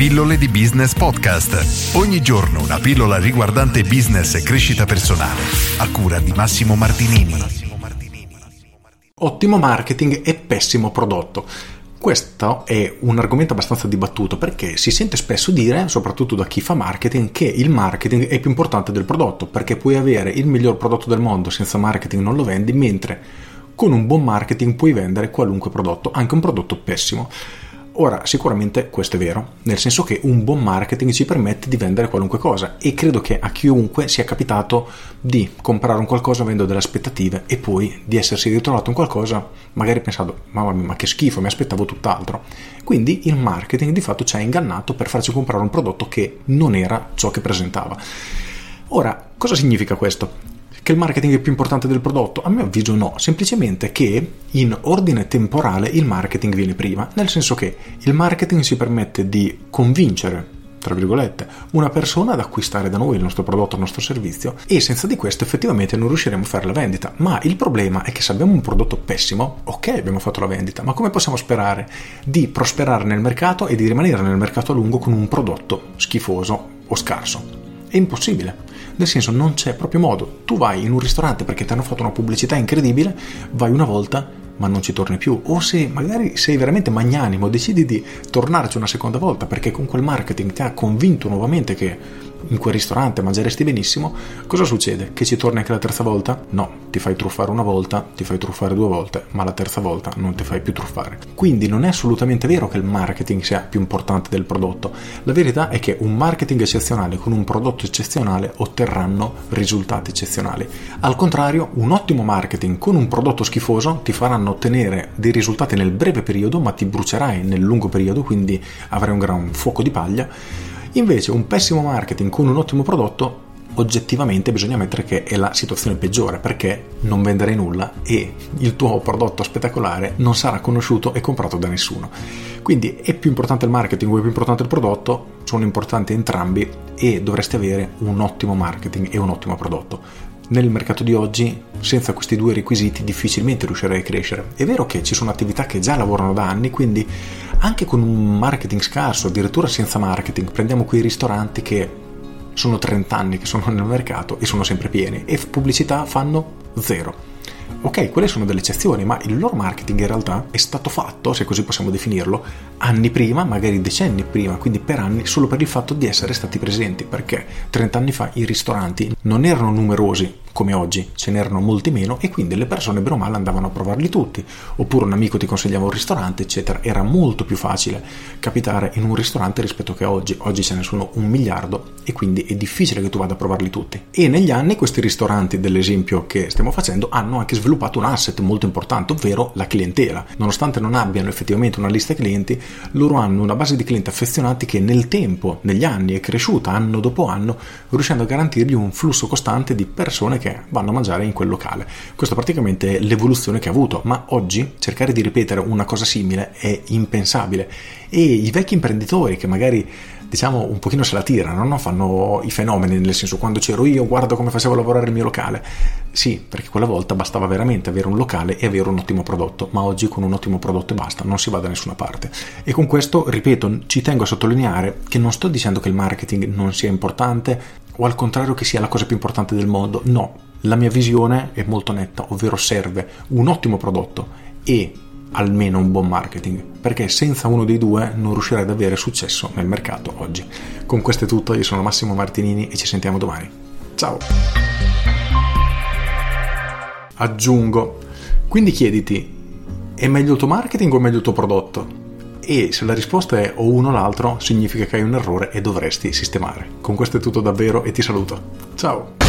Pillole di Business Podcast. Ogni giorno una pillola riguardante business e crescita personale. A cura di Massimo Martinini. Ottimo marketing e pessimo prodotto. Questo è un argomento abbastanza dibattuto perché si sente spesso dire, soprattutto da chi fa marketing, che il marketing è più importante del prodotto perché puoi avere il miglior prodotto del mondo senza marketing non lo vendi, mentre con un buon marketing puoi vendere qualunque prodotto, anche un prodotto pessimo. Ora, sicuramente questo è vero, nel senso che un buon marketing ci permette di vendere qualunque cosa e credo che a chiunque sia capitato di comprare un qualcosa avendo delle aspettative e poi di essersi ritrovato in qualcosa magari pensando mamma mia ma che schifo, mi aspettavo tutt'altro. Quindi il marketing di fatto ci ha ingannato per farci comprare un prodotto che non era ciò che presentava. Ora, cosa significa questo? Che il marketing è più importante del prodotto? A mio avviso no, semplicemente che in ordine temporale il marketing viene prima, nel senso che il marketing ci permette di convincere tra virgolette, una persona ad acquistare da noi il nostro prodotto, il nostro servizio e senza di questo effettivamente non riusciremo a fare la vendita. Ma il problema è che se abbiamo un prodotto pessimo, ok abbiamo fatto la vendita, ma come possiamo sperare di prosperare nel mercato e di rimanere nel mercato a lungo con un prodotto schifoso o scarso? È impossibile. Nel senso, non c'è proprio modo. Tu vai in un ristorante perché ti hanno fatto una pubblicità incredibile, vai una volta, ma non ci torni più. O se magari sei veramente magnanimo, decidi di tornarci una seconda volta perché con quel marketing ti ha convinto nuovamente che in quel ristorante mangeresti benissimo, cosa succede? Che ci torni anche la terza volta? No, ti fai truffare una volta, ti fai truffare due volte, ma la terza volta non ti fai più truffare. Quindi non è assolutamente vero che il marketing sia più importante del prodotto. La verità è che un marketing eccezionale con un prodotto eccezionale otterranno risultati eccezionali. Al contrario, un ottimo marketing con un prodotto schifoso ti faranno ottenere dei risultati nel breve periodo, ma ti brucerai nel lungo periodo, quindi avrai un gran fuoco di paglia Invece un pessimo marketing con un ottimo prodotto oggettivamente bisogna mettere che è la situazione peggiore perché non venderai nulla e il tuo prodotto spettacolare non sarà conosciuto e comprato da nessuno. Quindi è più importante il marketing o è più importante il prodotto? Sono importanti entrambi e dovresti avere un ottimo marketing e un ottimo prodotto. Nel mercato di oggi, senza questi due requisiti, difficilmente riuscirai a crescere. È vero che ci sono attività che già lavorano da anni, quindi anche con un marketing scarso, addirittura senza marketing, prendiamo quei ristoranti che sono 30 anni che sono nel mercato e sono sempre pieni e pubblicità fanno zero. Ok, quelle sono delle eccezioni, ma il loro marketing in realtà è stato fatto, se così possiamo definirlo, anni prima, magari decenni prima, quindi per anni, solo per il fatto di essere stati presenti, perché 30 anni fa i ristoranti non erano numerosi come oggi, ce n'erano molti meno e quindi le persone bene o male andavano a provarli tutti, oppure un amico ti consigliava un ristorante, eccetera. Era molto più facile capitare in un ristorante rispetto che oggi. Oggi ce ne sono un miliardo e quindi è difficile che tu vada a provarli tutti. E negli anni questi ristoranti, dell'esempio che stiamo facendo, hanno anche sviluppato un asset molto importante, ovvero la clientela. Nonostante non abbiano effettivamente una lista clienti, loro hanno una base di clienti affezionati che nel tempo, negli anni, è cresciuta anno dopo anno, riuscendo a garantirgli un flusso costante di persone che vanno a mangiare in quel locale. Questa praticamente è l'evoluzione che ha avuto, ma oggi cercare di ripetere una cosa simile è impensabile e i vecchi imprenditori che magari diciamo un pochino se la tirano, no? fanno i fenomeni, nel senso quando c'ero io guardo come facevo lavorare il mio locale. Sì, perché quella volta bastava veramente avere un locale e avere un ottimo prodotto, ma oggi con un ottimo prodotto e basta, non si va da nessuna parte. E con questo, ripeto, ci tengo a sottolineare che non sto dicendo che il marketing non sia importante o al contrario che sia la cosa più importante del mondo, no. La mia visione è molto netta, ovvero serve un ottimo prodotto e almeno un buon marketing, perché senza uno dei due non riuscirai ad avere successo nel mercato oggi. Con questo è tutto, io sono Massimo Martinini e ci sentiamo domani. Ciao! Aggiungo, quindi chiediti, è meglio il tuo marketing o meglio il tuo prodotto? E se la risposta è o uno o l'altro, significa che hai un errore e dovresti sistemare. Con questo è tutto davvero e ti saluto. Ciao!